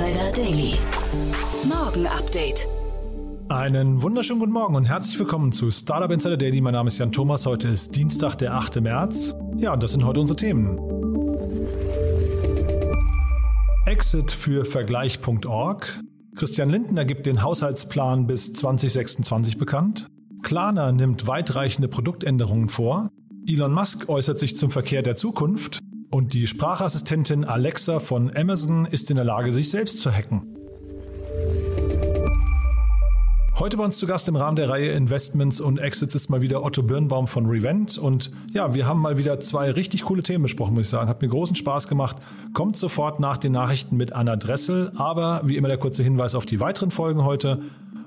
Insider Daily. Morgen Update. Einen wunderschönen guten Morgen und herzlich willkommen zu Startup Insider Daily. Mein Name ist Jan Thomas. Heute ist Dienstag, der 8. März. Ja, und das sind heute unsere Themen. Exit für Vergleich.org. Christian Lindner gibt den Haushaltsplan bis 2026 bekannt. Klarna nimmt weitreichende Produktänderungen vor. Elon Musk äußert sich zum Verkehr der Zukunft. Und die Sprachassistentin Alexa von Amazon ist in der Lage, sich selbst zu hacken. Heute bei uns zu Gast im Rahmen der Reihe Investments und Exits ist mal wieder Otto Birnbaum von Revent. Und ja, wir haben mal wieder zwei richtig coole Themen besprochen, muss ich sagen. Hat mir großen Spaß gemacht. Kommt sofort nach den Nachrichten mit Anna Dressel. Aber wie immer der kurze Hinweis auf die weiteren Folgen heute.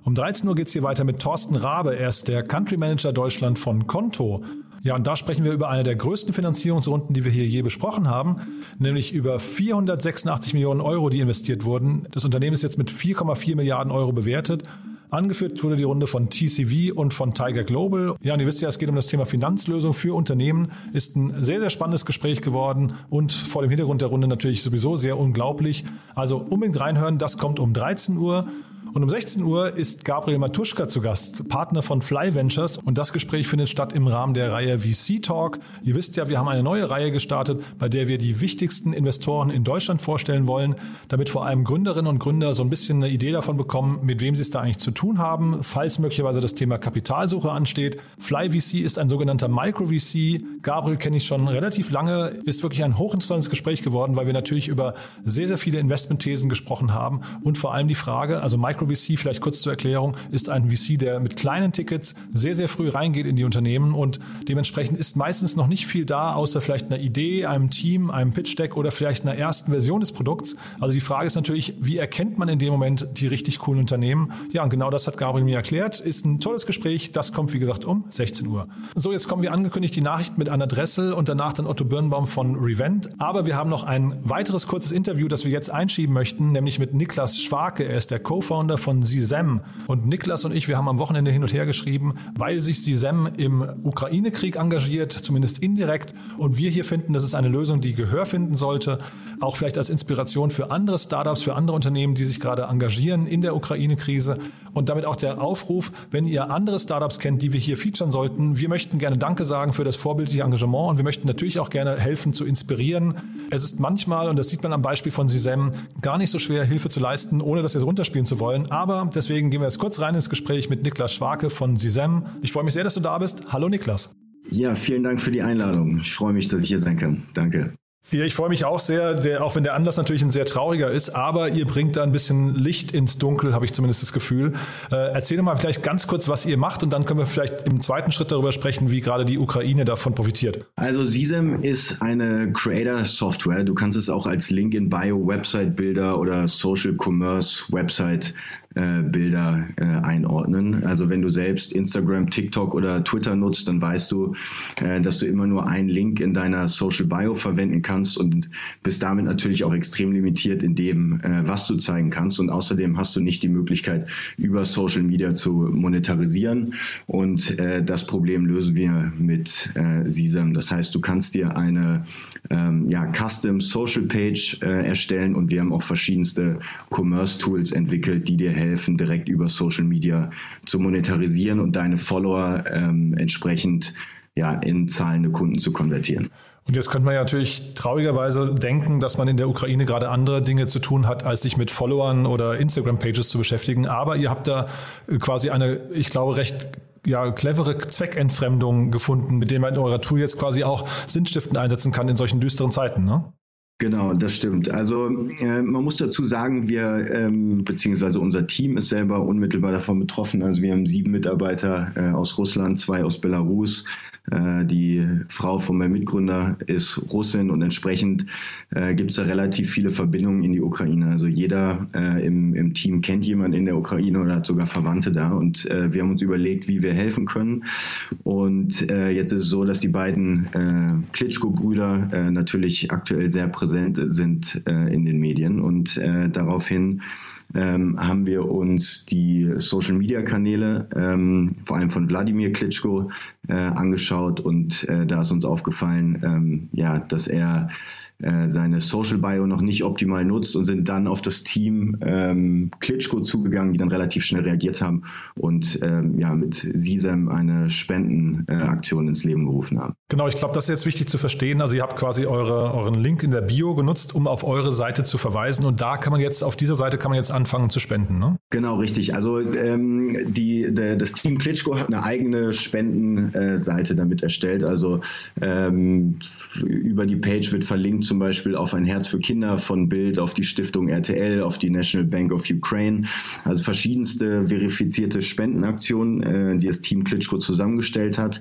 Um 13 Uhr geht's hier weiter mit Thorsten Rabe. Er ist der Country Manager Deutschland von Konto. Ja, und da sprechen wir über eine der größten Finanzierungsrunden, die wir hier je besprochen haben, nämlich über 486 Millionen Euro, die investiert wurden. Das Unternehmen ist jetzt mit 4,4 Milliarden Euro bewertet. Angeführt wurde die Runde von TCV und von Tiger Global. Ja, und ihr wisst ja, es geht um das Thema Finanzlösung für Unternehmen. Ist ein sehr, sehr spannendes Gespräch geworden und vor dem Hintergrund der Runde natürlich sowieso sehr unglaublich. Also unbedingt reinhören, das kommt um 13 Uhr. Und um 16 Uhr ist Gabriel Matuschka zu Gast, Partner von Fly Ventures. Und das Gespräch findet statt im Rahmen der Reihe VC Talk. Ihr wisst ja, wir haben eine neue Reihe gestartet, bei der wir die wichtigsten Investoren in Deutschland vorstellen wollen, damit vor allem Gründerinnen und Gründer so ein bisschen eine Idee davon bekommen, mit wem sie es da eigentlich zu tun haben, falls möglicherweise das Thema Kapitalsuche ansteht. Fly VC ist ein sogenannter Micro VC. Gabriel kenne ich schon relativ lange, ist wirklich ein hochinteressantes Gespräch geworden, weil wir natürlich über sehr, sehr viele Investmentthesen gesprochen haben und vor allem die Frage, also Micro Micro-VC, vielleicht kurz zur Erklärung, ist ein VC, der mit kleinen Tickets sehr, sehr früh reingeht in die Unternehmen und dementsprechend ist meistens noch nicht viel da, außer vielleicht einer Idee, einem Team, einem Pitch-Deck oder vielleicht einer ersten Version des Produkts. Also die Frage ist natürlich, wie erkennt man in dem Moment die richtig coolen Unternehmen? Ja, und genau das hat Gabriel mir erklärt. Ist ein tolles Gespräch. Das kommt, wie gesagt, um 16 Uhr. So, jetzt kommen wir angekündigt die Nachricht mit Anna Dressel und danach dann Otto Birnbaum von Revent. Aber wir haben noch ein weiteres kurzes Interview, das wir jetzt einschieben möchten, nämlich mit Niklas Schwake. Er ist der Co-Founder Gründer von Sisem. Und Niklas und ich, wir haben am Wochenende hin und her geschrieben, weil sich Sisem im Ukraine-Krieg engagiert, zumindest indirekt. Und wir hier finden, das ist eine Lösung, die Gehör finden sollte. Auch vielleicht als Inspiration für andere Startups, für andere Unternehmen, die sich gerade engagieren in der Ukraine-Krise. Und damit auch der Aufruf, wenn ihr andere Startups kennt, die wir hier featuren sollten. Wir möchten gerne Danke sagen für das vorbildliche Engagement und wir möchten natürlich auch gerne helfen zu inspirieren. Es ist manchmal, und das sieht man am Beispiel von Sisem, gar nicht so schwer, Hilfe zu leisten, ohne das jetzt runterspielen zu wollen. Aber deswegen gehen wir jetzt kurz rein ins Gespräch mit Niklas Schwake von Sisem. Ich freue mich sehr, dass du da bist. Hallo Niklas. Ja, vielen Dank für die Einladung. Ich freue mich, dass ich hier sein kann. Danke. Ja, ich freue mich auch sehr, der, auch wenn der Anlass natürlich ein sehr trauriger ist, aber ihr bringt da ein bisschen Licht ins Dunkel, habe ich zumindest das Gefühl. Äh, erzähl mal vielleicht ganz kurz, was ihr macht und dann können wir vielleicht im zweiten Schritt darüber sprechen, wie gerade die Ukraine davon profitiert. Also Sisem ist eine Creator-Software. Du kannst es auch als Link in Bio, Website-Bilder oder Social Commerce Website äh, Bilder äh, einordnen. Also wenn du selbst Instagram, TikTok oder Twitter nutzt, dann weißt du, äh, dass du immer nur einen Link in deiner Social Bio verwenden kannst und bist damit natürlich auch extrem limitiert in dem, äh, was du zeigen kannst. Und außerdem hast du nicht die Möglichkeit, über Social Media zu monetarisieren. Und äh, das Problem lösen wir mit äh, Sisam. Das heißt, du kannst dir eine ähm, ja, Custom Social Page erstellen und wir haben auch verschiedenste Commerce Tools entwickelt, die dir helfen, helfen, direkt über Social Media zu monetarisieren und deine Follower ähm, entsprechend ja, in zahlende Kunden zu konvertieren. Und jetzt könnte man ja natürlich traurigerweise denken, dass man in der Ukraine gerade andere Dinge zu tun hat, als sich mit Followern oder Instagram-Pages zu beschäftigen. Aber ihr habt da quasi eine, ich glaube, recht ja, clevere Zweckentfremdung gefunden, mit der man in eurer Tool jetzt quasi auch sinnstiftend einsetzen kann in solchen düsteren Zeiten, ne? Genau, das stimmt. Also äh, man muss dazu sagen, wir ähm, beziehungsweise unser Team ist selber unmittelbar davon betroffen. Also wir haben sieben Mitarbeiter äh, aus Russland, zwei aus Belarus, die Frau von meinem Mitgründer ist Russin und entsprechend äh, gibt es da relativ viele Verbindungen in die Ukraine. Also jeder äh, im, im Team kennt jemanden in der Ukraine oder hat sogar Verwandte da. Und äh, wir haben uns überlegt, wie wir helfen können. Und äh, jetzt ist es so, dass die beiden äh, Klitschko-Brüder äh, natürlich aktuell sehr präsent sind äh, in den Medien. Und äh, daraufhin ähm, haben wir uns die Social-Media-Kanäle, ähm, vor allem von Wladimir Klitschko, äh, angeschaut und äh, da ist uns aufgefallen, ähm, ja, dass er äh, seine Social Bio noch nicht optimal nutzt und sind dann auf das Team ähm, Klitschko zugegangen, die dann relativ schnell reagiert haben und ähm, ja mit Sisem eine Spendenaktion äh, ins Leben gerufen haben. Genau, ich glaube, das ist jetzt wichtig zu verstehen. Also ihr habt quasi eure, euren Link in der Bio genutzt, um auf eure Seite zu verweisen und da kann man jetzt, auf dieser Seite kann man jetzt anfangen zu spenden, ne? Genau, richtig. Also ähm, die, der, das Team Klitschko hat eine eigene Spendenseite damit erstellt. Also ähm, über die Page wird verlinkt zum Beispiel auf ein Herz für Kinder von Bild, auf die Stiftung RTL, auf die National Bank of Ukraine. Also verschiedenste verifizierte Spendenaktionen, äh, die das Team Klitschko zusammengestellt hat.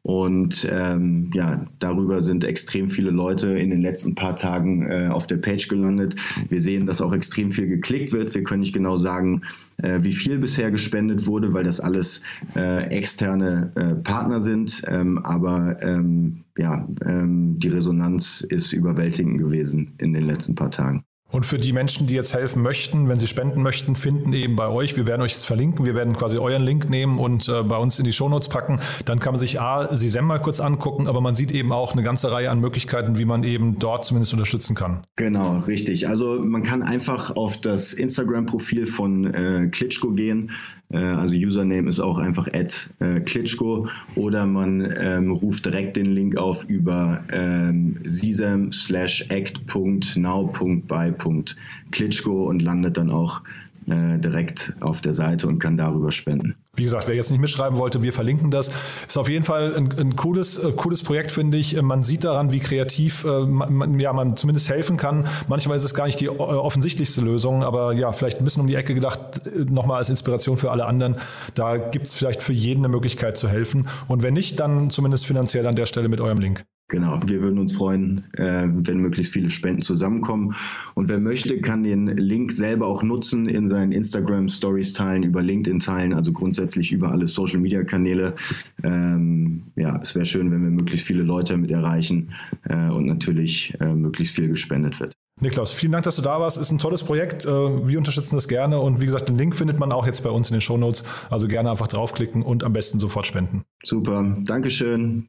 Und ähm, ja, darüber sind extrem viele Leute in den letzten paar Tagen äh, auf der Page gelandet. Wir sehen, dass auch extrem viel geklickt wird. Wir können nicht genau sagen, wie viel bisher gespendet wurde, weil das alles äh, externe äh, Partner sind. Ähm, aber ähm, ja, ähm, die Resonanz ist überwältigend gewesen in den letzten paar Tagen. Und für die Menschen, die jetzt helfen möchten, wenn sie spenden möchten, finden eben bei euch. Wir werden euch das verlinken. Wir werden quasi euren Link nehmen und äh, bei uns in die Shownotes packen. Dann kann man sich A, Sisem mal kurz angucken, aber man sieht eben auch eine ganze Reihe an Möglichkeiten, wie man eben dort zumindest unterstützen kann. Genau, richtig. Also man kann einfach auf das Instagram-Profil von äh, Klitschko gehen. Äh, also Username ist auch einfach at äh, Klitschko oder man ähm, ruft direkt den Link auf über ähm, sisem slash act.now.by.klitschko und landet dann auch äh, direkt auf der Seite und kann darüber spenden. Wie gesagt, wer jetzt nicht mitschreiben wollte, wir verlinken das. Ist auf jeden Fall ein, ein cooles, äh, cooles Projekt, finde ich. Man sieht daran, wie kreativ äh, man, ja, man zumindest helfen kann. Manchmal ist es gar nicht die äh, offensichtlichste Lösung, aber ja, vielleicht ein bisschen um die Ecke gedacht, äh, nochmal als Inspiration für alle anderen. Da gibt es vielleicht für jeden eine Möglichkeit zu helfen. Und wenn nicht, dann zumindest finanziell an der Stelle mit eurem Link. Genau, wir würden uns freuen, äh, wenn möglichst viele Spenden zusammenkommen. Und wer möchte, kann den Link selber auch nutzen, in seinen Instagram Stories teilen, über LinkedIn teilen, also grundsätzlich über alle Social Media Kanäle. Ähm, ja, es wäre schön, wenn wir möglichst viele Leute mit erreichen äh, und natürlich äh, möglichst viel gespendet wird. Niklas, vielen Dank, dass du da warst. Ist ein tolles Projekt. Äh, wir unterstützen das gerne. Und wie gesagt, den Link findet man auch jetzt bei uns in den Show Notes. Also gerne einfach draufklicken und am besten sofort spenden. Super. Dankeschön.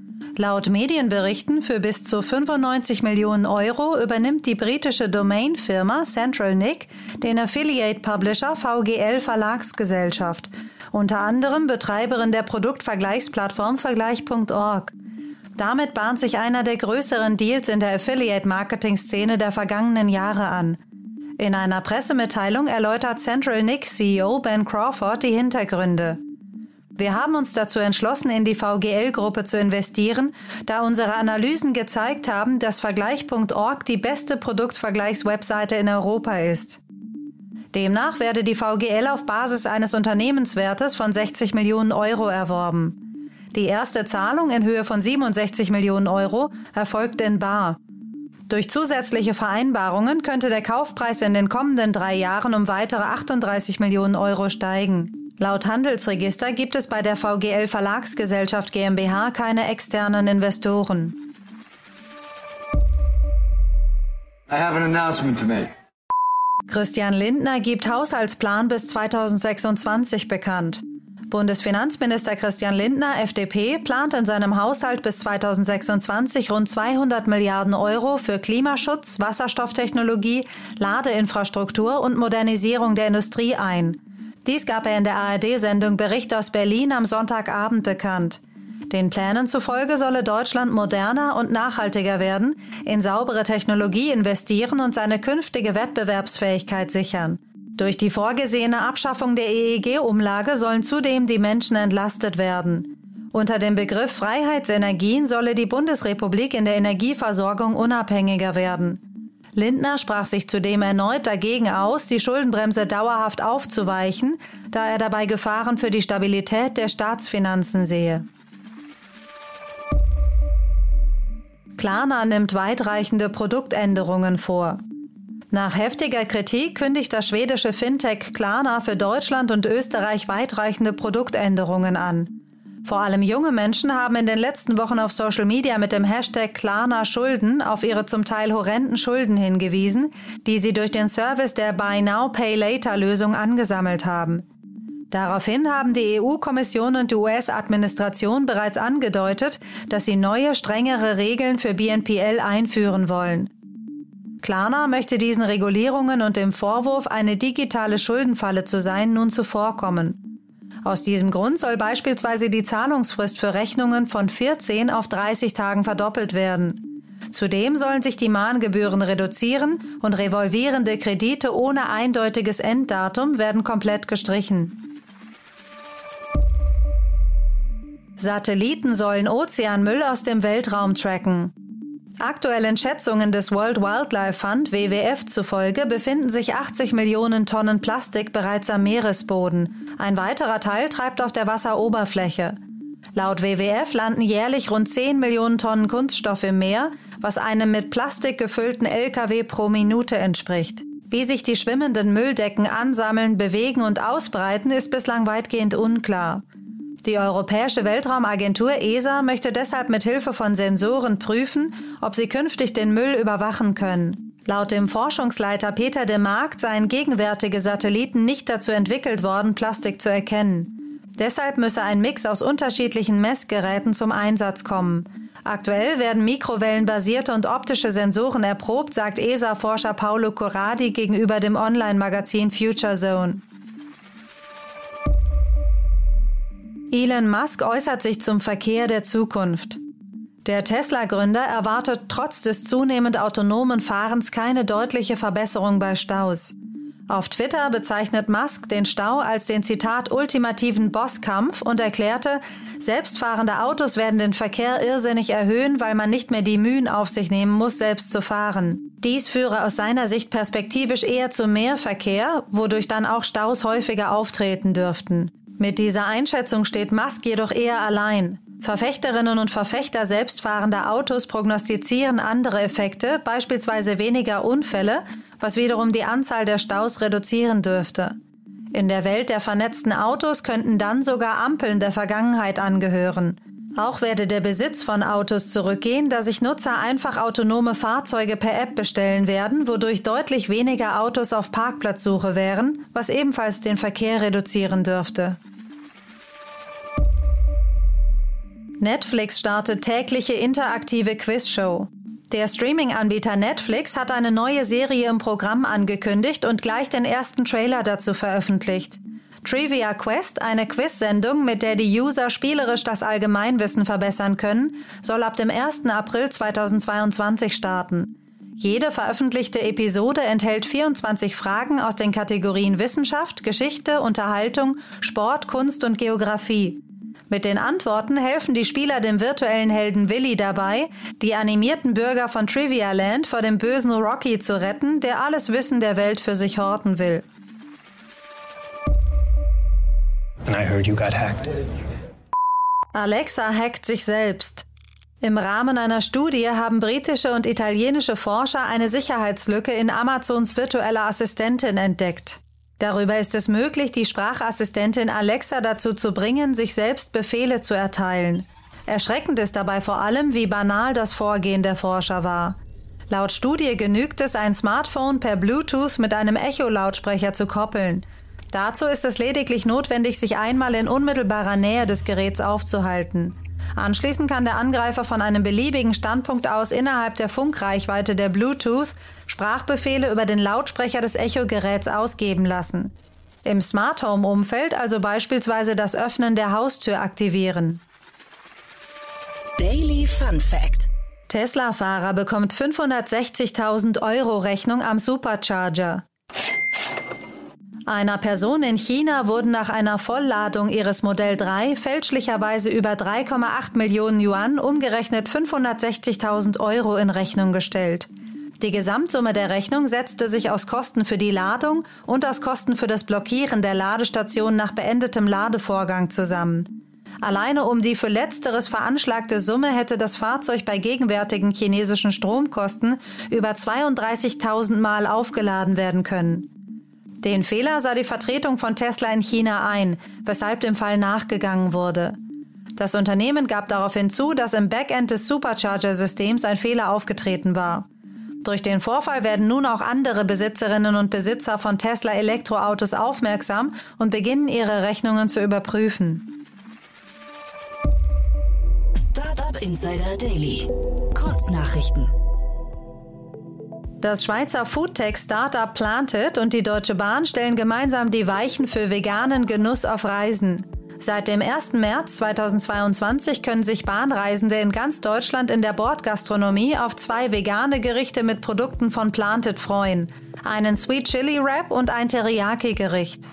Laut Medienberichten für bis zu 95 Millionen Euro übernimmt die britische Domain-Firma CentralNick den Affiliate Publisher VGL Verlagsgesellschaft, unter anderem Betreiberin der Produktvergleichsplattform Vergleich.org. Damit bahnt sich einer der größeren Deals in der Affiliate-Marketing-Szene der vergangenen Jahre an. In einer Pressemitteilung erläutert CentralNick CEO Ben Crawford die Hintergründe. Wir haben uns dazu entschlossen, in die VGL-Gruppe zu investieren, da unsere Analysen gezeigt haben, dass Vergleich.org die beste Produktvergleichswebseite in Europa ist. Demnach werde die VGL auf Basis eines Unternehmenswertes von 60 Millionen Euro erworben. Die erste Zahlung in Höhe von 67 Millionen Euro erfolgte in Bar. Durch zusätzliche Vereinbarungen könnte der Kaufpreis in den kommenden drei Jahren um weitere 38 Millionen Euro steigen. Laut Handelsregister gibt es bei der VGL Verlagsgesellschaft GmbH keine externen Investoren. I have an announcement to make. Christian Lindner gibt Haushaltsplan bis 2026 bekannt. Bundesfinanzminister Christian Lindner, FDP, plant in seinem Haushalt bis 2026 rund 200 Milliarden Euro für Klimaschutz, Wasserstofftechnologie, Ladeinfrastruktur und Modernisierung der Industrie ein. Dies gab er in der ARD-Sendung Bericht aus Berlin am Sonntagabend bekannt. Den Plänen zufolge solle Deutschland moderner und nachhaltiger werden, in saubere Technologie investieren und seine künftige Wettbewerbsfähigkeit sichern. Durch die vorgesehene Abschaffung der EEG-Umlage sollen zudem die Menschen entlastet werden. Unter dem Begriff Freiheitsenergien solle die Bundesrepublik in der Energieversorgung unabhängiger werden. Lindner sprach sich zudem erneut dagegen aus, die Schuldenbremse dauerhaft aufzuweichen, da er dabei Gefahren für die Stabilität der Staatsfinanzen sehe. Klarna nimmt weitreichende Produktänderungen vor. Nach heftiger Kritik kündigt das schwedische Fintech Klarna für Deutschland und Österreich weitreichende Produktänderungen an. Vor allem junge Menschen haben in den letzten Wochen auf Social Media mit dem Hashtag Klarna Schulden auf ihre zum Teil horrenden Schulden hingewiesen, die sie durch den Service der Buy Now Pay Later Lösung angesammelt haben. Daraufhin haben die EU-Kommission und die US-Administration bereits angedeutet, dass sie neue, strengere Regeln für BNPL einführen wollen. Klarna möchte diesen Regulierungen und dem Vorwurf, eine digitale Schuldenfalle zu sein, nun zuvorkommen. Aus diesem Grund soll beispielsweise die Zahlungsfrist für Rechnungen von 14 auf 30 Tagen verdoppelt werden. Zudem sollen sich die Mahngebühren reduzieren und revolvierende Kredite ohne eindeutiges Enddatum werden komplett gestrichen. Satelliten sollen Ozeanmüll aus dem Weltraum tracken. Aktuellen Schätzungen des World Wildlife Fund WWF zufolge befinden sich 80 Millionen Tonnen Plastik bereits am Meeresboden. Ein weiterer Teil treibt auf der Wasseroberfläche. Laut WWF landen jährlich rund 10 Millionen Tonnen Kunststoff im Meer, was einem mit Plastik gefüllten Lkw pro Minute entspricht. Wie sich die schwimmenden Mülldecken ansammeln, bewegen und ausbreiten, ist bislang weitgehend unklar. Die Europäische Weltraumagentur ESA möchte deshalb mit Hilfe von Sensoren prüfen, ob sie künftig den Müll überwachen können. Laut dem Forschungsleiter Peter de Markt seien gegenwärtige Satelliten nicht dazu entwickelt worden, Plastik zu erkennen. Deshalb müsse ein Mix aus unterschiedlichen Messgeräten zum Einsatz kommen. Aktuell werden mikrowellenbasierte und optische Sensoren erprobt, sagt ESA-Forscher Paolo Corradi gegenüber dem Online-Magazin Future Zone. Elon Musk äußert sich zum Verkehr der Zukunft. Der Tesla-Gründer erwartet trotz des zunehmend autonomen Fahrens keine deutliche Verbesserung bei Staus. Auf Twitter bezeichnet Musk den Stau als den Zitat ultimativen Bosskampf und erklärte, selbstfahrende Autos werden den Verkehr irrsinnig erhöhen, weil man nicht mehr die Mühen auf sich nehmen muss, selbst zu fahren. Dies führe aus seiner Sicht perspektivisch eher zu mehr Verkehr, wodurch dann auch Staus häufiger auftreten dürften. Mit dieser Einschätzung steht Musk jedoch eher allein. Verfechterinnen und Verfechter selbstfahrender Autos prognostizieren andere Effekte, beispielsweise weniger Unfälle, was wiederum die Anzahl der Staus reduzieren dürfte. In der Welt der vernetzten Autos könnten dann sogar Ampeln der Vergangenheit angehören. Auch werde der Besitz von Autos zurückgehen, da sich Nutzer einfach autonome Fahrzeuge per App bestellen werden, wodurch deutlich weniger Autos auf Parkplatzsuche wären, was ebenfalls den Verkehr reduzieren dürfte. Netflix startet tägliche interaktive Quizshow. Der Streaming-Anbieter Netflix hat eine neue Serie im Programm angekündigt und gleich den ersten Trailer dazu veröffentlicht. Trivia Quest, eine Quiz-Sendung, mit der die User spielerisch das Allgemeinwissen verbessern können, soll ab dem 1. April 2022 starten. Jede veröffentlichte Episode enthält 24 Fragen aus den Kategorien Wissenschaft, Geschichte, Unterhaltung, Sport, Kunst und Geographie. Mit den Antworten helfen die Spieler dem virtuellen Helden Willy dabei, die animierten Bürger von Trivia Land vor dem bösen Rocky zu retten, der alles Wissen der Welt für sich horten will. Alexa hackt sich selbst. Im Rahmen einer Studie haben britische und italienische Forscher eine Sicherheitslücke in Amazons virtueller Assistentin entdeckt. Darüber ist es möglich, die Sprachassistentin Alexa dazu zu bringen, sich selbst Befehle zu erteilen. Erschreckend ist dabei vor allem, wie banal das Vorgehen der Forscher war. Laut Studie genügt es, ein Smartphone per Bluetooth mit einem Echo-Lautsprecher zu koppeln. Dazu ist es lediglich notwendig, sich einmal in unmittelbarer Nähe des Geräts aufzuhalten. Anschließend kann der Angreifer von einem beliebigen Standpunkt aus innerhalb der Funkreichweite der Bluetooth Sprachbefehle über den Lautsprecher des Echo-Geräts ausgeben lassen. Im Smart Home-Umfeld also beispielsweise das Öffnen der Haustür aktivieren. Daily Fun Fact Tesla-Fahrer bekommt 560.000 Euro Rechnung am Supercharger. Einer Person in China wurden nach einer Vollladung ihres Modell 3 fälschlicherweise über 3,8 Millionen Yuan, umgerechnet 560.000 Euro in Rechnung gestellt. Die Gesamtsumme der Rechnung setzte sich aus Kosten für die Ladung und aus Kosten für das Blockieren der Ladestation nach beendetem Ladevorgang zusammen. Alleine um die für letzteres veranschlagte Summe hätte das Fahrzeug bei gegenwärtigen chinesischen Stromkosten über 32.000 Mal aufgeladen werden können. Den Fehler sah die Vertretung von Tesla in China ein, weshalb dem Fall nachgegangen wurde. Das Unternehmen gab daraufhin zu, dass im Backend des Supercharger-Systems ein Fehler aufgetreten war. Durch den Vorfall werden nun auch andere Besitzerinnen und Besitzer von Tesla Elektroautos aufmerksam und beginnen ihre Rechnungen zu überprüfen. Startup Insider Daily. Kurznachrichten. Das Schweizer Foodtech-Startup Planted und die Deutsche Bahn stellen gemeinsam die Weichen für veganen Genuss auf Reisen. Seit dem 1. März 2022 können sich Bahnreisende in ganz Deutschland in der Bordgastronomie auf zwei vegane Gerichte mit Produkten von Planted freuen. Einen Sweet Chili Wrap und ein Teriyaki-Gericht.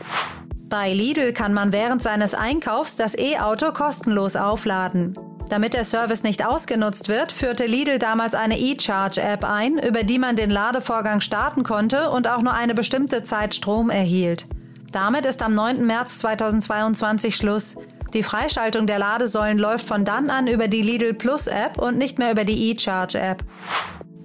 Bei Lidl kann man während seines Einkaufs das E-Auto kostenlos aufladen. Damit der Service nicht ausgenutzt wird, führte Lidl damals eine E-Charge-App ein, über die man den Ladevorgang starten konnte und auch nur eine bestimmte Zeit Strom erhielt. Damit ist am 9. März 2022 Schluss. Die Freischaltung der Ladesäulen läuft von dann an über die Lidl Plus App und nicht mehr über die E-Charge App.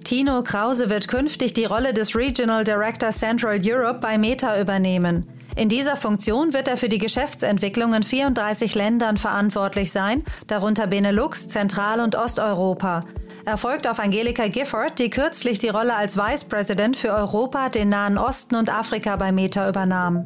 Tino Krause wird künftig die Rolle des Regional Director Central Europe bei Meta übernehmen. In dieser Funktion wird er für die Geschäftsentwicklung in 34 Ländern verantwortlich sein, darunter Benelux, Zentral- und Osteuropa. Er folgt auf Angelika Gifford, die kürzlich die Rolle als Vice President für Europa, den Nahen Osten und Afrika bei Meta übernahm.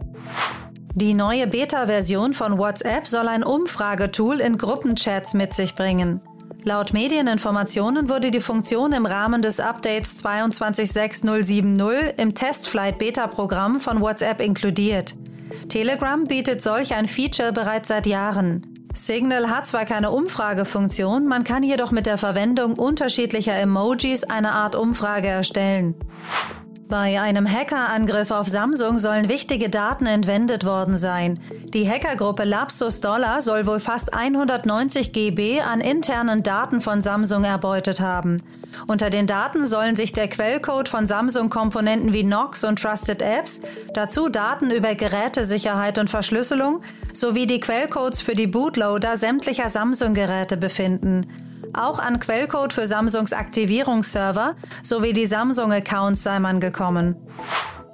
Die neue Beta-Version von WhatsApp soll ein Umfragetool in Gruppenchats mit sich bringen. Laut Medieninformationen wurde die Funktion im Rahmen des Updates 226070 im Testflight Beta-Programm von WhatsApp inkludiert. Telegram bietet solch ein Feature bereits seit Jahren. Signal hat zwar keine Umfragefunktion, man kann jedoch mit der Verwendung unterschiedlicher Emojis eine Art Umfrage erstellen. Bei einem Hackerangriff auf Samsung sollen wichtige Daten entwendet worden sein. Die Hackergruppe Lapsus Dollar soll wohl fast 190 GB an internen Daten von Samsung erbeutet haben. Unter den Daten sollen sich der Quellcode von Samsung-Komponenten wie Knox und Trusted Apps, dazu Daten über Gerätesicherheit und Verschlüsselung sowie die Quellcodes für die Bootloader sämtlicher Samsung-Geräte befinden. Auch an Quellcode für Samsungs Aktivierungsserver sowie die Samsung-Accounts sei man gekommen.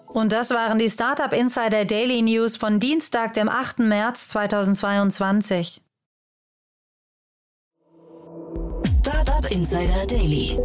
Und das waren die Startup Insider Daily News von Dienstag, dem 8. März 2022. Startup Insider Daily.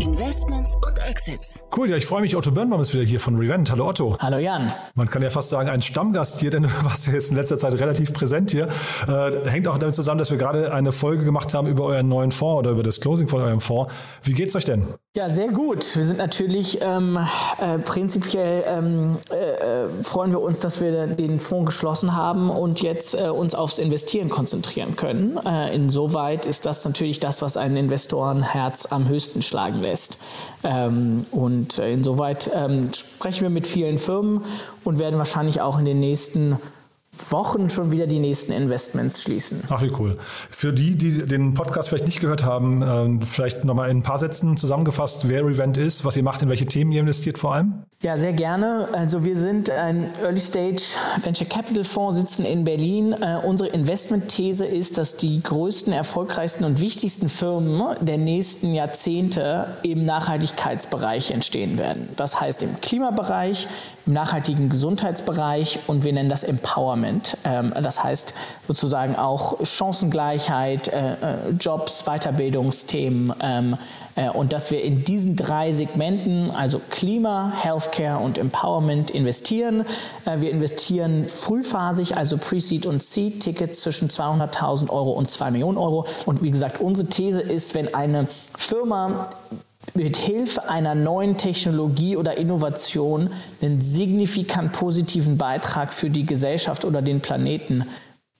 Investments und Exits. Cool, ja, ich freue mich. Otto Birnbaum ist wieder hier von Revent. Hallo Otto. Hallo Jan. Man kann ja fast sagen, ein Stammgast hier, denn du warst ja jetzt in letzter Zeit relativ präsent hier. Äh, hängt auch damit zusammen, dass wir gerade eine Folge gemacht haben über euren neuen Fonds oder über das Closing von eurem Fonds. Wie geht's euch denn? Ja, sehr gut. Wir sind natürlich ähm, äh, prinzipiell ähm, äh, äh freuen wir uns, dass wir den Fonds geschlossen haben und jetzt äh, uns aufs Investieren konzentrieren können. Äh, insoweit ist das natürlich das, was einen Investorenherz am höchsten schlagen lässt. Ähm, und insoweit ähm, sprechen wir mit vielen Firmen und werden wahrscheinlich auch in den nächsten Wochen schon wieder die nächsten Investments schließen. Ach, wie cool. Für die, die den Podcast vielleicht nicht gehört haben, ähm, vielleicht nochmal in ein paar Sätzen zusammengefasst, wer Revent ist, was ihr macht, in welche Themen ihr investiert vor allem? Ja, sehr gerne. Also wir sind ein Early Stage Venture Capital Fonds, sitzen in Berlin. Äh, unsere Investmentthese ist, dass die größten, erfolgreichsten und wichtigsten Firmen der nächsten Jahrzehnte im Nachhaltigkeitsbereich entstehen werden. Das heißt im Klimabereich, im nachhaltigen Gesundheitsbereich und wir nennen das Empowerment. Ähm, das heißt sozusagen auch Chancengleichheit, äh, äh, Jobs, Weiterbildungsthemen, ähm, Äh, und dass wir in diesen drei Segmenten, also Klima, Healthcare und Empowerment, investieren. Wir investieren frühphasig, also Pre-Seed und Seed-Tickets zwischen 200.000 Euro und 2 Millionen Euro. Und wie gesagt, unsere These ist, wenn eine Firma mit Hilfe einer neuen Technologie oder Innovation einen signifikant positiven Beitrag für die Gesellschaft oder den Planeten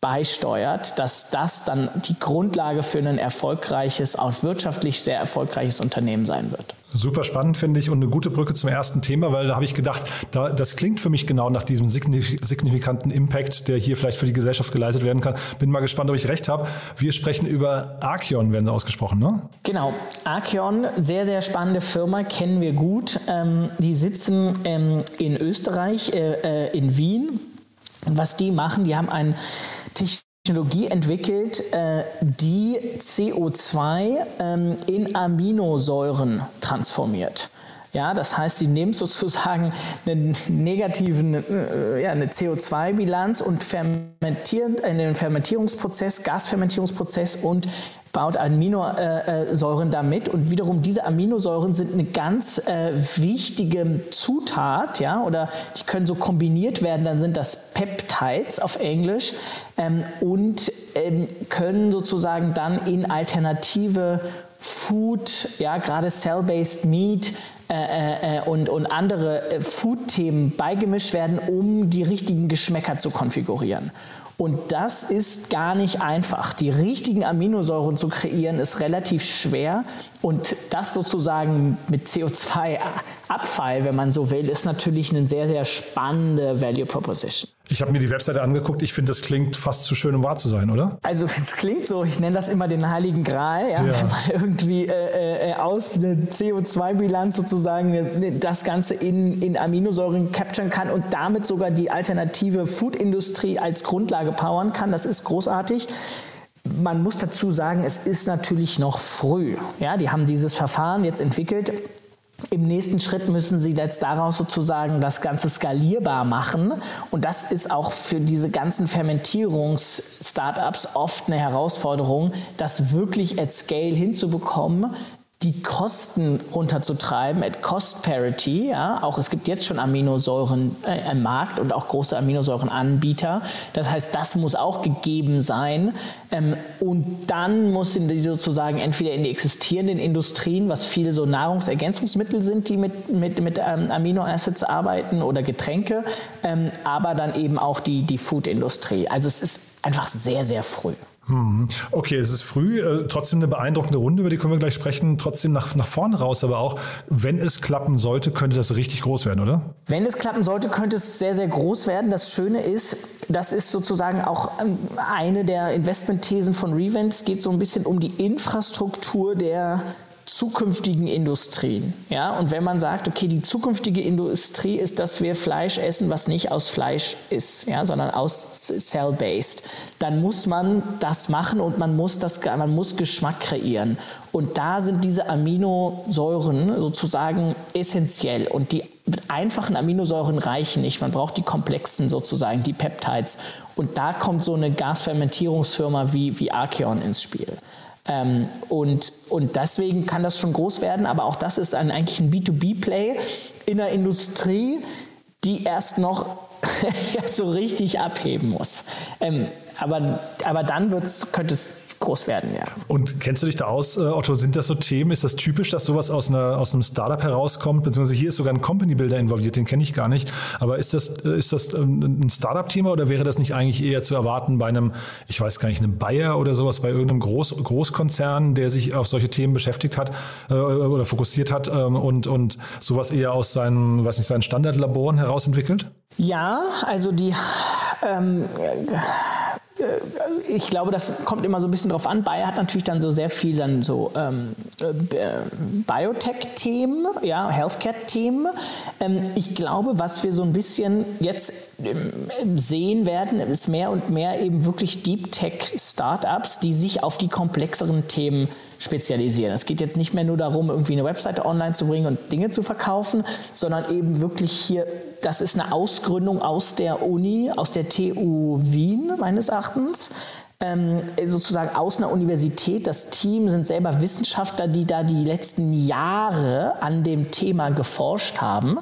beisteuert, dass das dann die Grundlage für ein erfolgreiches, auch wirtschaftlich sehr erfolgreiches Unternehmen sein wird. Super spannend finde ich und eine gute Brücke zum ersten Thema, weil da habe ich gedacht, da, das klingt für mich genau nach diesem signifikanten Impact, der hier vielleicht für die Gesellschaft geleistet werden kann. Bin mal gespannt, ob ich recht habe. Wir sprechen über Archeon, werden sie ausgesprochen, ne? Genau, Archeon, sehr, sehr spannende Firma, kennen wir gut. Ähm, die sitzen ähm, in Österreich, äh, äh in Wien. Und was die machen, die haben ein Technologie entwickelt, äh, die CO2 ähm, in Aminosäuren transformiert. Ja, das heißt, sie nehmen sozusagen eine negativen, äh, ja, eine CO2-Bilanz und fermentieren in Fermentierungsprozess, Gasfermentierungsprozess und baut Aminosäuren damit und wiederum diese Aminosäuren sind eine ganz äh, wichtige Zutat, ja, oder die können so kombiniert werden, dann sind das Peptides auf Englisch ähm, und ähm, können sozusagen dann in alternative Food, ja, gerade Cell-Based Meat, äh, äh, äh und, und andere äh, Food-Themen beigemischt werden, um die richtigen Geschmäcker zu konfigurieren. Und das ist gar nicht einfach. Die richtigen Aminosäuren zu kreieren ist relativ schwer. Und das sozusagen mit CO2-Abfall, wenn man so will, ist natürlich eine sehr, sehr spannende Value Proposition. Ich habe mir die Webseite angeguckt. Ich finde, das klingt fast zu schön, um wahr zu sein, oder? Also es klingt so. Ich nenne das immer den heiligen Gral. Ja? Ja. Wenn man irgendwie äh, äh, aus einer CO2-Bilanz sozusagen äh, das Ganze in, in Aminosäuren capturen kann und damit sogar die alternative Food-Industrie als Grundlage powern kann. Das ist großartig. Man muss dazu sagen, es ist natürlich noch früh. Ja, die haben dieses Verfahren jetzt entwickelt. Im nächsten Schritt müssen Sie jetzt daraus sozusagen das Ganze skalierbar machen. Und das ist auch für diese ganzen Fermentierungs-Startups oft eine Herausforderung, das wirklich at scale hinzubekommen, die Kosten runterzutreiben at Cost Parity. Ja, auch es gibt jetzt schon Aminosäuren äh, im Markt und auch große Aminosäurenanbieter. Das heißt, das muss auch gegeben sein. Ähm, und dann muss die sozusagen entweder in die existierenden Industrien, was viele so Nahrungsergänzungsmittel sind, die mit, mit, mit ähm, Aminoacids arbeiten oder Getränke, ähm, aber dann eben auch die, die Food-Industrie. Also es ist einfach sehr, sehr früh. Hm. Okay, es ist früh, äh, trotzdem eine beeindruckende Runde, über die können wir gleich sprechen. Trotzdem nach, nach vorne raus, aber auch, wenn es klappen sollte, könnte das richtig groß werden, oder? Wenn es klappen sollte, könnte es sehr, sehr groß werden. Das Schöne ist, das ist sozusagen auch ähm, eine der Investmentthesen von Revent. Es geht so ein bisschen um die Infrastruktur der zukünftigen Industrien. Ja? Und wenn man sagt, okay, die zukünftige Industrie ist, dass wir Fleisch essen, was nicht aus Fleisch ist, ja, sondern aus Cell-based, dann muss man das machen und man muss, das, man muss Geschmack kreieren. Und da sind diese Aminosäuren sozusagen essentiell. Und die einfachen Aminosäuren reichen nicht. Man braucht die komplexen sozusagen, die Peptides. Und da kommt so eine Gasfermentierungsfirma wie, wie Archeon ins Spiel. Ähm, und, und deswegen kann das schon groß werden, aber auch das ist ein, eigentlich ein B2B-Play in der Industrie, die erst noch so richtig abheben muss. Ähm, aber, aber dann wird's, könnte es groß werden, ja. Und kennst du dich da aus, äh, Otto? Sind das so Themen? Ist das typisch, dass sowas aus, einer, aus einem Startup herauskommt? Beziehungsweise hier ist sogar ein Company Builder involviert, den kenne ich gar nicht. Aber ist das, äh, ist das ähm, ein Startup-Thema oder wäre das nicht eigentlich eher zu erwarten bei einem, ich weiß gar nicht, einem Bayer oder sowas, bei irgendeinem Groß, Großkonzern, der sich auf solche Themen beschäftigt hat äh, oder fokussiert hat ähm, und, und sowas eher aus seinen, weiß nicht, seinen Standardlaboren heraus entwickelt? Ja, also die ähm, äh, ich glaube, das kommt immer so ein bisschen drauf an. Bayer hat natürlich dann so sehr viel dann so ähm, äh, Biotech-Themen, ja, Healthcare-Themen. Ähm, ich glaube, was wir so ein bisschen jetzt ähm, sehen werden, ist mehr und mehr eben wirklich Deep Tech-Startups, die sich auf die komplexeren Themen spezialisieren. Es geht jetzt nicht mehr nur darum, irgendwie eine Webseite online zu bringen und Dinge zu verkaufen, sondern eben wirklich hier, das ist eine Ausgründung aus der Uni, aus der TU Wien meines Erachtens. ähm, sozusagen aus einer Universität. Das Team sind selber Wissenschaftler, die da die letzten Jahre an dem Thema geforscht haben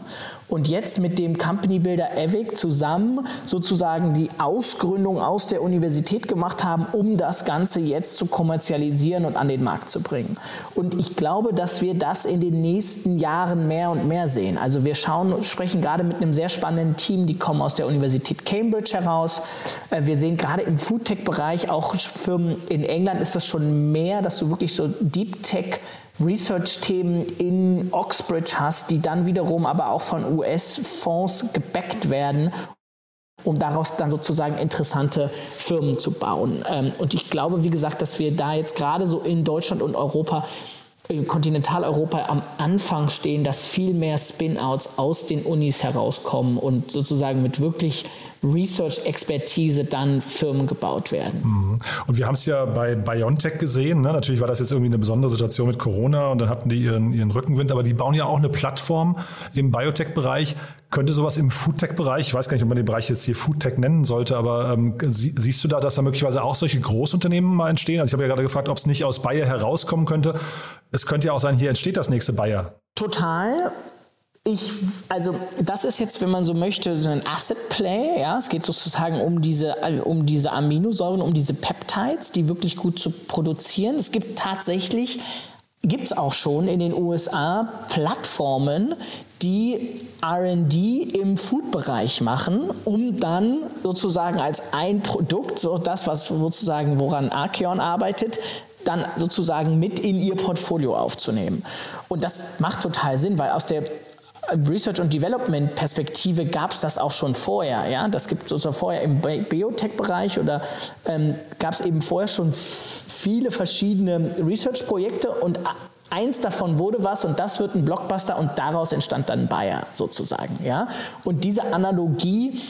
und jetzt mit dem Company Builder EVIC zusammen sozusagen die Ausgründung aus der Universität gemacht haben, um das Ganze jetzt zu kommerzialisieren und an den Markt zu bringen. Und ich glaube, dass wir das in den nächsten Jahren mehr und mehr sehen. Also wir schauen, sprechen gerade mit einem sehr spannenden Team, die kommen aus der Universität Cambridge heraus. Äh, wir sehen gerade im Foodtech-Bereich auch Firmen in England ist das schon mehr, dass du wirklich so Deep Tech Research-Themen in Oxbridge hast, die dann wiederum aber auch von US-Fonds gebackt werden, um daraus dann sozusagen interessante Firmen zu bauen. Ähm, und ich glaube, wie gesagt, dass wir da jetzt gerade so in Deutschland und Europa in Kontinentaleuropa am Anfang stehen, dass viel mehr Spin-outs aus den Unis herauskommen und sozusagen mit wirklich Research-Expertise dann Firmen gebaut werden. Mhm. Und wir haben es ja bei BioNTech gesehen. Ne? Natürlich war das jetzt irgendwie eine besondere Situation mit Corona und dann hatten die ihren, ihren Rückenwind, aber die bauen ja auch eine Plattform im Biotech-Bereich. Könnte sowas im Foodtech-Bereich, ich weiß gar nicht, ob man den Bereich jetzt hier Foodtech nennen sollte, aber ähm, sie, siehst du da, dass da möglicherweise auch solche Großunternehmen mal entstehen? Also ich habe ja gerade gefragt, ob es nicht aus Bayer herauskommen könnte. Es könnte ja auch sein, hier entsteht das nächste Bayer. Total. Ich, also das ist jetzt, wenn man so möchte, so ein Asset Play. Ja, es geht sozusagen um diese, um diese Aminosäuren, um diese Peptides, die wirklich gut zu produzieren. Es gibt tatsächlich, gibt es auch schon in den USA Plattformen, die R&D im Food-Bereich machen, um dann sozusagen als ein Produkt, so das, was sozusagen woran Archeon arbeitet, dann sozusagen mit in ihr Portfolio aufzunehmen. Und das macht total Sinn, weil aus der Research und Development Perspektive gab es das auch schon vorher. Ja? Das gibt es also vorher im Biotech-Bereich oder ähm, gab es eben vorher schon viele verschiedene Research-Projekte und eins davon wurde was und das wird ein Blockbuster und daraus entstand dann Bayer sozusagen. Ja? Und diese Analogie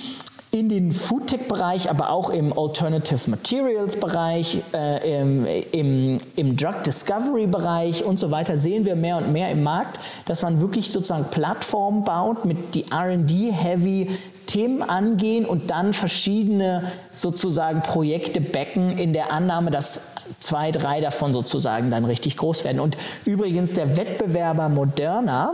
in den Foodtech-Bereich, aber auch im Alternative Materials-Bereich, äh, im, im, im Drug Discovery-Bereich und so weiter sehen wir mehr und mehr im Markt, dass man wirklich sozusagen Plattformen baut, mit die R&D-heavy Themen angehen und dann verschiedene sozusagen Projekte backen in der Annahme, dass zwei, drei davon sozusagen dann richtig groß werden. Und übrigens der Wettbewerber Moderna,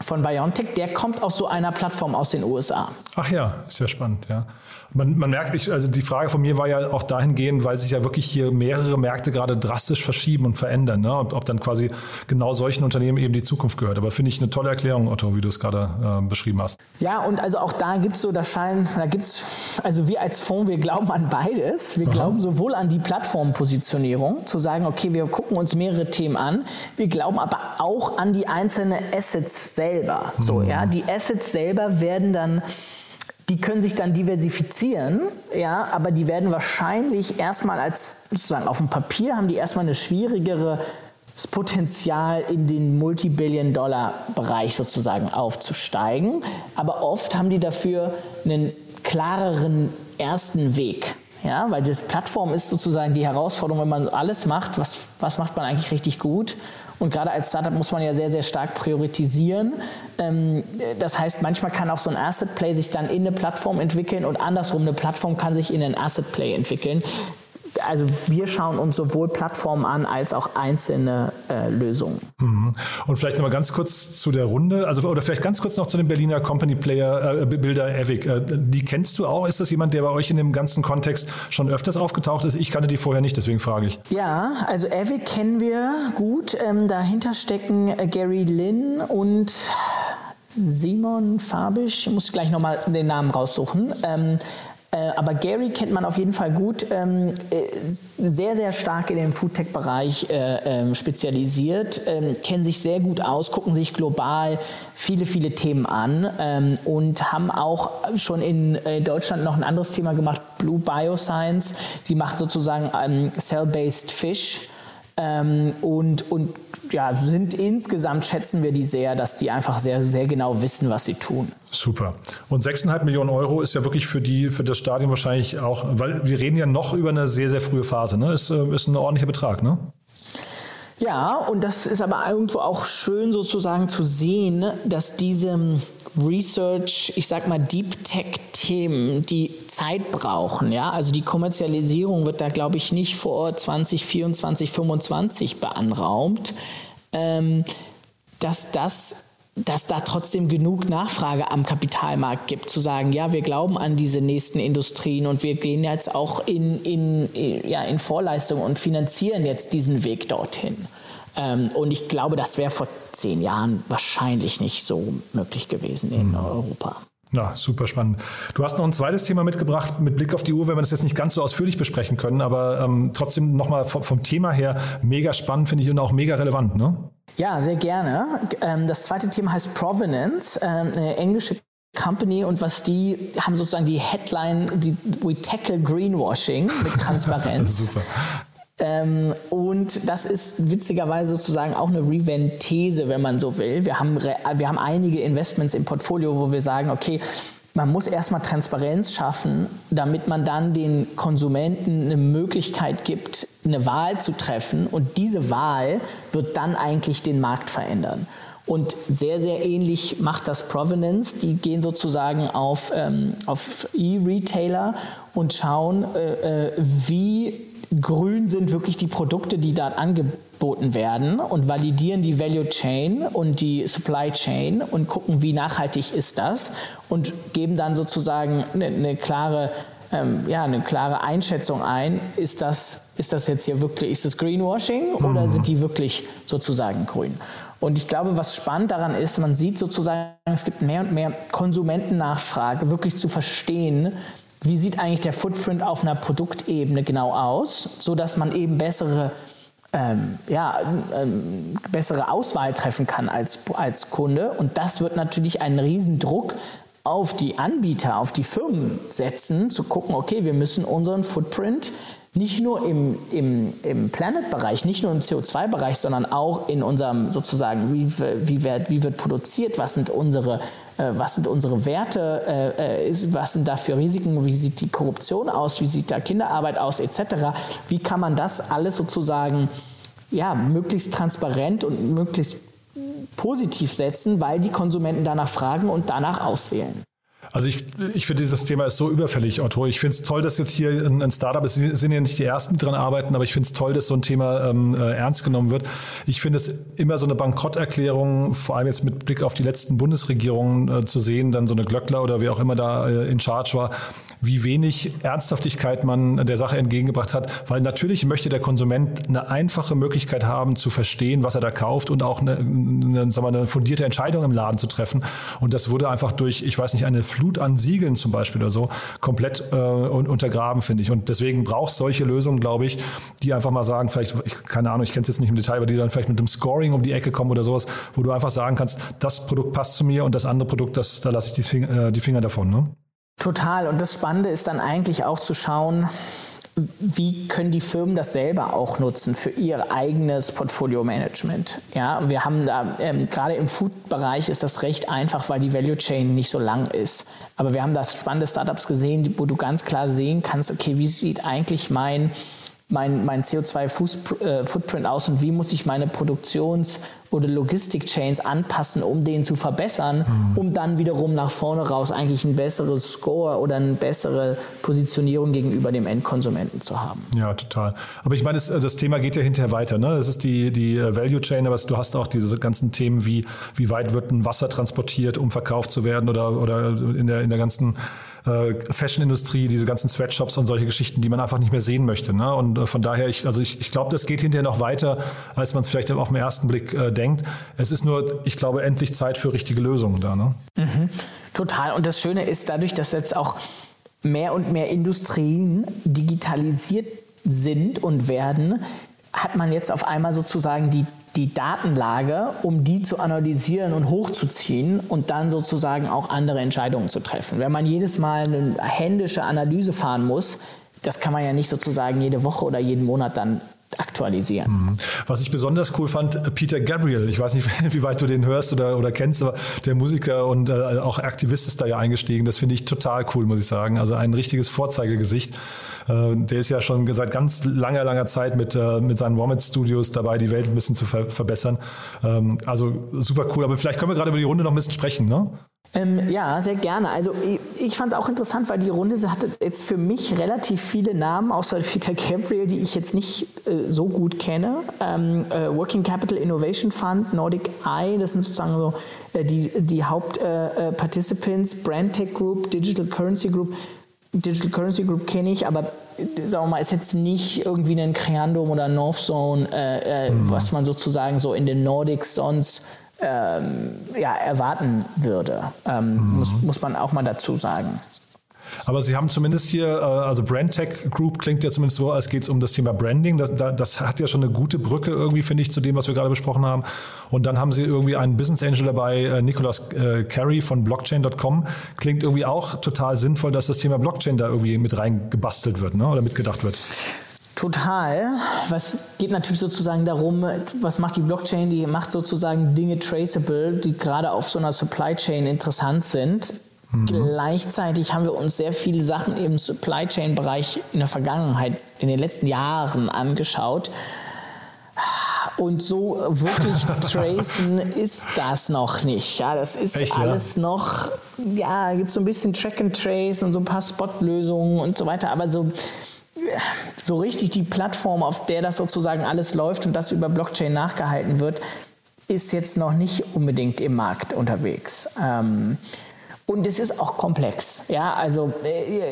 von BioNTech, der kommt aus so einer Plattform aus den USA. Ach ja, ist ja spannend, ja. Man, man merkt, ich, also die Frage von mir war ja auch dahingehend, weil sich ja wirklich hier mehrere Märkte gerade drastisch verschieben und verändern, ne? ob, ob dann quasi genau solchen Unternehmen eben die Zukunft gehört. Aber finde ich eine tolle Erklärung, Otto, wie du es gerade äh, beschrieben hast. Ja, und also auch da gibt es so, das Schein, da gibt es, also wir als Fonds, wir glauben an beides. Wir Aha. glauben sowohl an die Plattformpositionierung, zu sagen, okay, wir gucken uns mehrere Themen an. Wir glauben aber auch an die einzelnen Assets selber. Mhm. So, ja, die Assets selber werden dann die können sich dann diversifizieren, ja, aber die werden wahrscheinlich erstmal als sozusagen auf dem Papier haben die erstmal eine schwierigere Potenzial in den Multibillion-Dollar-Bereich sozusagen aufzusteigen. Aber oft haben die dafür einen klareren ersten Weg. Ja, weil das Plattform ist sozusagen die Herausforderung, wenn man alles macht, was, was macht man eigentlich richtig gut und gerade als Startup muss man ja sehr, sehr stark priorisieren. Ähm, das heißt, manchmal kann auch so ein Asset Play sich dann in eine Plattform entwickeln und andersrum, eine Plattform kann sich in ein Asset Play entwickeln also wir schauen uns sowohl Plattformen an als auch einzelne äh, Lösungen. Mhm. Und vielleicht nochmal ganz kurz zu der Runde, also oder vielleicht ganz kurz noch zu dem Berliner Company Player äh, Builder Evic. Äh, die kennst du auch? Ist das jemand, der bei euch in dem ganzen Kontext schon öfters aufgetaucht ist? Ich kannte die vorher nicht, deswegen frage ich. Ja, also Evic kennen wir gut. Ähm, dahinter stecken äh, Gary Lynn und Simon Fabisch, ich muss gleich nochmal den Namen raussuchen. Ähm, äh, aber Gary kennt man auf jeden Fall gut, ähm, äh, sehr, sehr stark in den Foodtech-Bereich äh, ähm, spezialisiert, ähm, kennen sich sehr gut aus, gucken sich global viele, viele Themen an ähm, und haben auch schon in äh, Deutschland noch ein anderes Thema gemacht, Blue Bioscience. Die macht sozusagen ähm, Cell-Based Fish ähm, und, und ja, sind insgesamt schätzen wir die sehr, dass die einfach sehr, sehr genau wissen, was sie tun. Super. Und 6,5 Millionen Euro ist ja wirklich für die, für das Stadion wahrscheinlich auch, weil wir reden ja noch über eine sehr, sehr frühe Phase, ne? Ist, äh, ist ein ordentlicher Betrag, ne? Ja, und das ist aber irgendwo auch schön sozusagen zu sehen, dass diese Research, ich sag mal Deep Tech Themen, die Zeit brauchen. Ja? Also die Kommerzialisierung wird da, glaube ich, nicht vor 2024, 2025 beanraumt. Ähm, dass das dass da trotzdem genug Nachfrage am Kapitalmarkt gibt, zu sagen, ja, wir glauben an diese nächsten Industrien und wir gehen jetzt auch in, in, ja, in Vorleistung und finanzieren jetzt diesen Weg dorthin. Ähm, und ich glaube, das wäre vor zehn Jahren wahrscheinlich nicht so möglich gewesen in mhm. Europa. Ja, super spannend. Du hast noch ein zweites Thema mitgebracht mit Blick auf die Uhr, wenn wir das jetzt nicht ganz so ausführlich besprechen können, aber ähm, trotzdem nochmal vom, vom Thema her mega spannend, finde ich, und auch mega relevant, ne? Ja, sehr gerne. Ähm, das zweite Thema heißt Provenance, ähm, eine englische Company und was die haben sozusagen die Headline, die We Tackle Greenwashing mit Transparenz. Super. Ähm, und das ist witzigerweise sozusagen auch eine Revent-These, wenn man so will. Wir haben, wir haben einige Investments im Portfolio, wo wir sagen, okay, man muss erstmal Transparenz schaffen, damit man dann den Konsumenten eine Möglichkeit gibt, eine Wahl zu treffen. Und diese Wahl wird dann eigentlich den Markt verändern. Und sehr, sehr ähnlich macht das Provenance. Die gehen sozusagen auf, ähm, auf E-Retailer und schauen, äh, äh wie grün sind wirklich die Produkte, die dort angeboten werden und validieren die Value Chain und die Supply Chain und gucken, wie nachhaltig ist das und geben dann sozusagen eine, eine klare ähm, ja, eine klare Einschätzung ein, ist das, ist das jetzt hier wirklich, ist das Greenwashing oder mhm. sind die wirklich sozusagen grün? Und ich glaube, was spannend daran ist, man sieht sozusagen, es gibt mehr und mehr Konsumentennachfrage, wirklich zu verstehen, wie sieht eigentlich der Footprint auf einer Produktebene genau aus, so dass man eben bessere ähm, ja, ähm, bessere Auswahl treffen kann als, als Kunde. Und das wird natürlich einen Riesendruck auf die Anbieter, auf die Firmen setzen, zu gucken, okay, wir müssen unseren Footprint nicht nur im, im, im Planet-Bereich, nicht nur im CO2-Bereich, sondern auch in unserem sozusagen, wie, wie, wird, wie wird produziert, was sind unsere äh, was sind unsere Werte, äh, äh, was sind da für Risiken, wie sieht die Korruption aus, wie sieht da Kinderarbeit aus, etc. Wie kann man das alles sozusagen ja, möglichst transparent und möglichst positiv setzen, weil die Konsumenten danach fragen und danach auswählen. Also ich, ich finde, dieses Thema ist so überfällig, Otto. Ich finde es toll, dass jetzt hier ein, ein Startup. Sie sind ja nicht die Ersten, die daran arbeiten, aber ich finde es toll, dass so ein Thema ähm, äh, ernst genommen wird. Ich finde es immer so eine Bankrotterklärung, vor allem jetzt mit Blick auf die letzten Bundesregierungen äh, zu sehen, dann so eine Glöckler oder wer auch immer da äh, in Charge war, wie wenig Ernsthaftigkeit man der Sache entgegengebracht hat. Weil natürlich möchte der Konsument eine einfache Möglichkeit haben, zu verstehen, was er da kauft und auch eine, eine, sagen wir, eine fundierte Entscheidung im Laden zu treffen. Und das wurde einfach durch, ich weiß nicht, eine Flut an Siegeln zum Beispiel oder so komplett äh, untergraben, finde ich. Und deswegen braucht solche Lösungen, glaube ich, die einfach mal sagen, vielleicht, ich, keine Ahnung, ich kenne es jetzt nicht im Detail, aber die dann vielleicht mit einem Scoring um die Ecke kommen oder sowas, wo du einfach sagen kannst, das Produkt passt zu mir und das andere Produkt, das, da lasse ich die Finger, äh, die Finger davon. Ne? Total. Und das Spannende ist dann eigentlich auch zu schauen, wie können die Firmen das selber auch nutzen für ihr eigenes Portfolio-Management? Ja, wir haben da, ähm, gerade im Food-Bereich ist das recht einfach, weil die Value Chain nicht so lang ist. Aber wir haben da spannende Startups gesehen, wo du ganz klar sehen kannst, okay, wie sieht eigentlich mein mein, mein CO2-Footprint äh, aus und wie muss ich meine Produktions- oder Logistik-Chains anpassen, um den zu verbessern, mhm. um dann wiederum nach vorne raus eigentlich ein besseres Score oder eine bessere Positionierung gegenüber dem Endkonsumenten zu haben. Ja, total. Aber ich meine, das, das Thema geht ja hinterher weiter. Ne? Es ist die, die äh, Value Chain, aber du hast auch diese ganzen Themen wie, wie weit wird ein Wasser transportiert, um verkauft zu werden oder, oder in, der, in der ganzen äh, Fashion-Industrie, diese ganzen Sweatshops und solche Geschichten, die man einfach nicht mehr sehen möchte. Ne? Und äh, von daher, ich, also ich, ich glaube, das geht hinterher noch weiter, als man es vielleicht auf den ersten Blick äh, denkt. Es ist nur, ich glaube, endlich Zeit für richtige Lösungen da. Ne? Mhm. Total. Und das Schöne ist dadurch, dass jetzt auch mehr und mehr Industrien digitalisiert sind und werden, hat man jetzt auf einmal sozusagen die die Datenlage, um die zu analysieren und hochzuziehen und dann sozusagen auch andere Entscheidungen zu treffen. Wenn man jedes Mal eine händische Analyse fahren muss, das kann man ja nicht sozusagen jede Woche oder jeden Monat dann aktualisieren. Mhm. Was ich besonders cool fand, Peter Gabriel, ich weiß nicht, wie weit du den hörst oder, oder kennst, aber der Musiker und äh, auch Aktivist ist da ja eingestiegen. Das finde ich total cool, muss ich sagen. Also ein richtiges Vorzeigegesicht. Äh, der ist ja schon seit ganz langer, langer Zeit mit, äh, mit seinen Womit Studios dabei, die Welt ein bisschen zu ver verbessern. Ähm, also super cool. Aber vielleicht können wir gerade über die Runde noch ein bisschen sprechen, ne? Ähm, ja, sehr gerne. Also ich, ich fand es auch interessant, weil die Runde hatte jetzt für mich relativ viele Namen, außer Peter Gabriel, die ich jetzt nicht äh, so gut kenne. Ähm, äh, Working Capital Innovation Fund, Nordic Eye, das sind sozusagen so äh, die, die Hauptparticipants, äh, äh, Brandtech Group, Digital Currency Group. Digital Currency Group kenne ich, aber sagen wir mal, ist jetzt nicht irgendwie ein Creandum oder Northzone, äh, mhm. was man sozusagen so in den Nordics sonst ähm, ja, erwarten würde. Ähm, mhm. muss, muss man auch mal dazu sagen. Aber Sie haben zumindest hier, äh, also Brandtech Group klingt ja zumindest so, als geht es um das Thema Branding. Das, das hat ja schon eine gute Brücke irgendwie, finde ich, zu dem, was wir gerade besprochen haben. Und dann haben Sie irgendwie einen Business Angel dabei, äh, Nicolas äh, Carey von Blockchain.com. Klingt irgendwie auch total sinnvoll, dass das Thema Blockchain da irgendwie mit reingebastelt wird ne? oder mitgedacht wird. Total. Was geht natürlich sozusagen darum, was macht die Blockchain? Die macht sozusagen Dinge traceable, die gerade auf so einer Supply Chain interessant sind. Mhm. Gleichzeitig haben wir uns sehr viele Sachen im Supply Chain Bereich in der Vergangenheit, in den letzten Jahren angeschaut. Und so wirklich tracen ist das noch nicht. Ja, das ist Echt, alles ja? noch, ja, gibt so ein bisschen Track and Trace und so ein paar Spot-Lösungen und so weiter. Aber so so richtig die Plattform, auf der das sozusagen alles läuft und das über Blockchain nachgehalten wird, ist jetzt noch nicht unbedingt im Markt unterwegs. Ähm, und es ist auch komplex. Ja, also äh,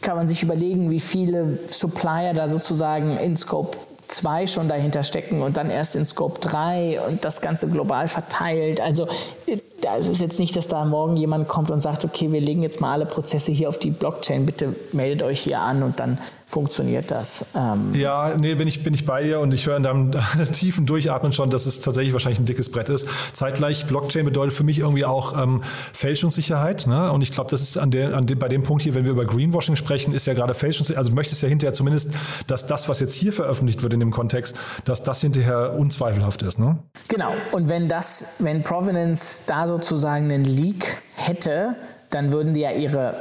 kann man sich überlegen, wie viele Supplier da sozusagen in Scope 2 schon dahinter stecken und dann erst in Scope 3 und das Ganze global verteilt. Also ist es jetzt nicht, dass da morgen jemand kommt und sagt, okay, wir legen jetzt mal alle Prozesse hier auf die Blockchain, bitte meldet euch hier an und dann funktioniert das. Ähm ja, nee, bin ich, bin ich bei dir und ich höre in deinem tiefen Durchatmen schon, dass es tatsächlich wahrscheinlich ein dickes Brett ist. Zeitgleich, Blockchain bedeutet für mich irgendwie auch ähm, Fälschungssicherheit. Ne? Und ich glaube, das ist an der, an dem, bei dem Punkt hier, wenn wir über Greenwashing sprechen, ist ja gerade Fälschungssicherheit. Also du möchtest ja hinterher zumindest, dass das, was jetzt hier veröffentlicht wird in dem Kontext, dass das hinterher unzweifelhaft ist. Ne? Genau. Und wenn das, wenn Provenance da sozusagen einen Leak hätte, dann würden die ja ihre,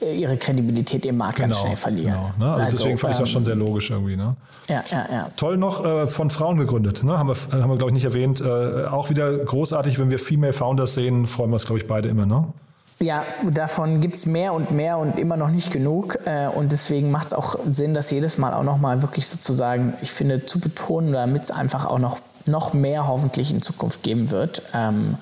ihre Kredibilität im Markt genau, ganz schnell verlieren. Genau, ne? also also, deswegen fand ich das schon ähm, sehr logisch irgendwie. Ne? Ja, ja, ja. Toll noch äh, von Frauen gegründet, ne? haben wir, haben wir glaube ich, nicht erwähnt. Äh, auch wieder großartig, wenn wir Female Founders sehen, freuen wir uns, glaube ich, beide immer. Ne? Ja, davon gibt es mehr und mehr und immer noch nicht genug. Äh, und deswegen macht es auch Sinn, das jedes Mal auch nochmal wirklich sozusagen, ich finde, zu betonen, damit es einfach auch noch, noch mehr hoffentlich in Zukunft geben wird. Ähm,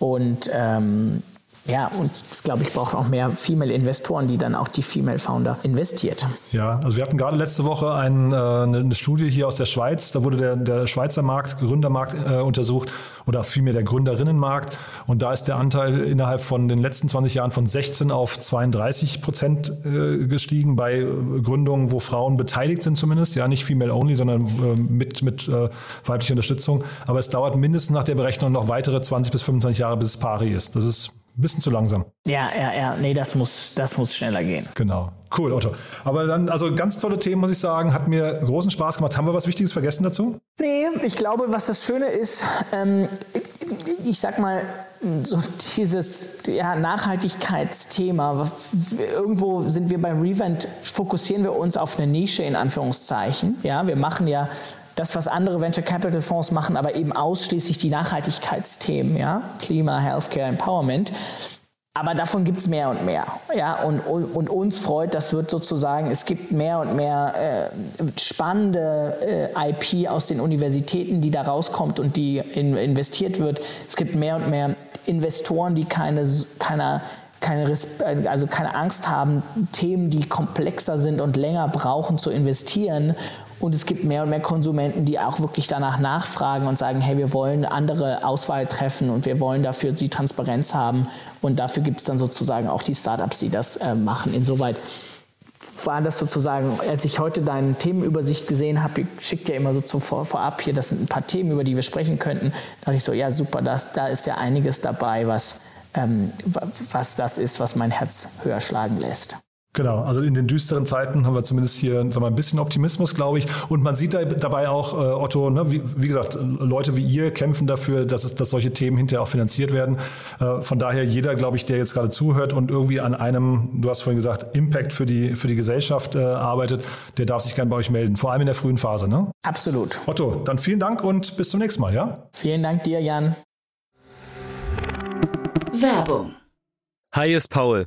und ähm, ja, und es glaube ich braucht auch mehr Female-Investoren, die dann auch die Female-Founder investiert. Ja, also wir hatten gerade letzte Woche ein, äh, eine Studie hier aus der Schweiz. Da wurde der, der Schweizer Markt, Gründermarkt äh, untersucht oder vielmehr der Gründerinnenmarkt. Und da ist der Anteil innerhalb von den letzten 20 Jahren von 16 auf 32 Prozent äh, gestiegen bei Gründungen, wo Frauen beteiligt sind zumindest. Ja, nicht female only, sondern äh, mit, mit äh, weiblicher Unterstützung. Aber es dauert mindestens nach der Berechnung noch weitere 20 bis 25 Jahre, bis es pari ist. Das ist ein bisschen zu langsam. Ja, ja, ja. Nee, das muss, das muss schneller gehen. Genau. Cool, Otto. Aber dann, also ganz tolle Themen, muss ich sagen. Hat mir großen Spaß gemacht. Haben wir was Wichtiges vergessen dazu? Nee, ich glaube, was das Schöne ist, ähm, ich sag mal, so dieses ja, Nachhaltigkeitsthema. Irgendwo sind wir beim Revent, fokussieren wir uns auf eine Nische in Anführungszeichen. Ja, wir machen ja das, was andere Venture Capital Fonds machen, aber eben ausschließlich die Nachhaltigkeitsthemen, ja, Klima, Healthcare, Empowerment. Aber davon gibt es mehr und mehr. Ja, und, und, uns freut, das wird sozusagen, es gibt mehr und mehr äh, spannende äh, IP aus den Universitäten, die da rauskommt und die in, investiert wird. Es gibt mehr und mehr Investoren, die keine, keine, keine, also keine Angst haben, Themen, die komplexer sind und länger brauchen zu investieren und es gibt mehr und mehr Konsumenten, die auch wirklich danach nachfragen und sagen, hey, wir wollen andere Auswahl treffen und wir wollen dafür die Transparenz haben. Und dafür gibt es dann sozusagen auch die Startups, die das äh, machen. Insoweit war das sozusagen, als ich heute deine Themenübersicht gesehen habe, ich schicke ja immer so zum vor, vorab hier, das sind ein paar Themen, über die wir sprechen könnten, da dachte ich so, ja super, das, da ist ja einiges dabei, was, ähm, was das ist, was mein Herz höher schlagen lässt. Genau, also in den düsteren Zeiten haben wir zumindest hier sagen wir, ein bisschen Optimismus, glaube ich. Und man sieht da dabei auch, äh, Otto, ne, wie, wie, gesagt, Leute wie ihr kämpfen dafür, dass, es, dass solche Themen hinterher auch finanziert werden. Äh, von daher jeder, glaube ich, der jetzt gerade zuhört und irgendwie an einem, du hast vorhin gesagt, Impact für die, für die Gesellschaft äh, arbeitet, der darf sich gerne bei euch melden, vor allem in der frühen Phase. Ne? Absolut. Otto, dann vielen Dank und bis zum nächsten Mal, ja? Vielen Dank dir, Jan. Werbung Hi, ist Paul,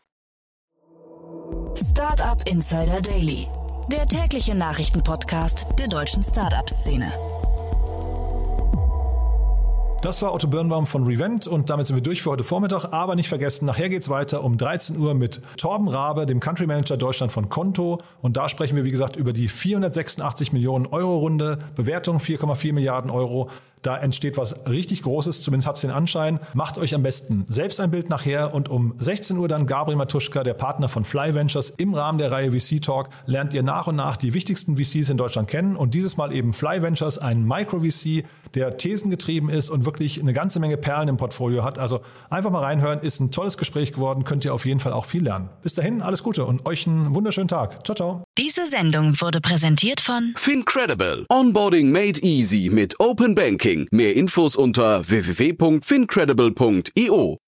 Startup Insider Daily, der tägliche Nachrichtenpodcast der deutschen Startup-Szene. Das war Otto Birnbaum von Revent und damit sind wir durch für heute Vormittag. Aber nicht vergessen, nachher geht's weiter um 13 Uhr mit Torben Rabe, dem Country Manager Deutschland von Konto. Und da sprechen wir, wie gesagt, über die 486 Millionen Euro Runde, Bewertung 4,4 Milliarden Euro. Da entsteht was richtig Großes, zumindest hat es den Anschein. Macht euch am besten selbst ein Bild nachher und um 16 Uhr dann Gabriel Matuschka, der Partner von Fly Ventures. Im Rahmen der Reihe VC Talk lernt ihr nach und nach die wichtigsten VCs in Deutschland kennen und dieses Mal eben Fly Ventures, ein Micro-VC, der thesengetrieben ist und wirklich eine ganze Menge Perlen im Portfolio hat. Also einfach mal reinhören, ist ein tolles Gespräch geworden, könnt ihr auf jeden Fall auch viel lernen. Bis dahin, alles Gute und euch einen wunderschönen Tag. Ciao, ciao. Diese Sendung wurde präsentiert von Fincredible. Onboarding made easy mit Open Banking. Mehr Infos unter www.fincredible.io.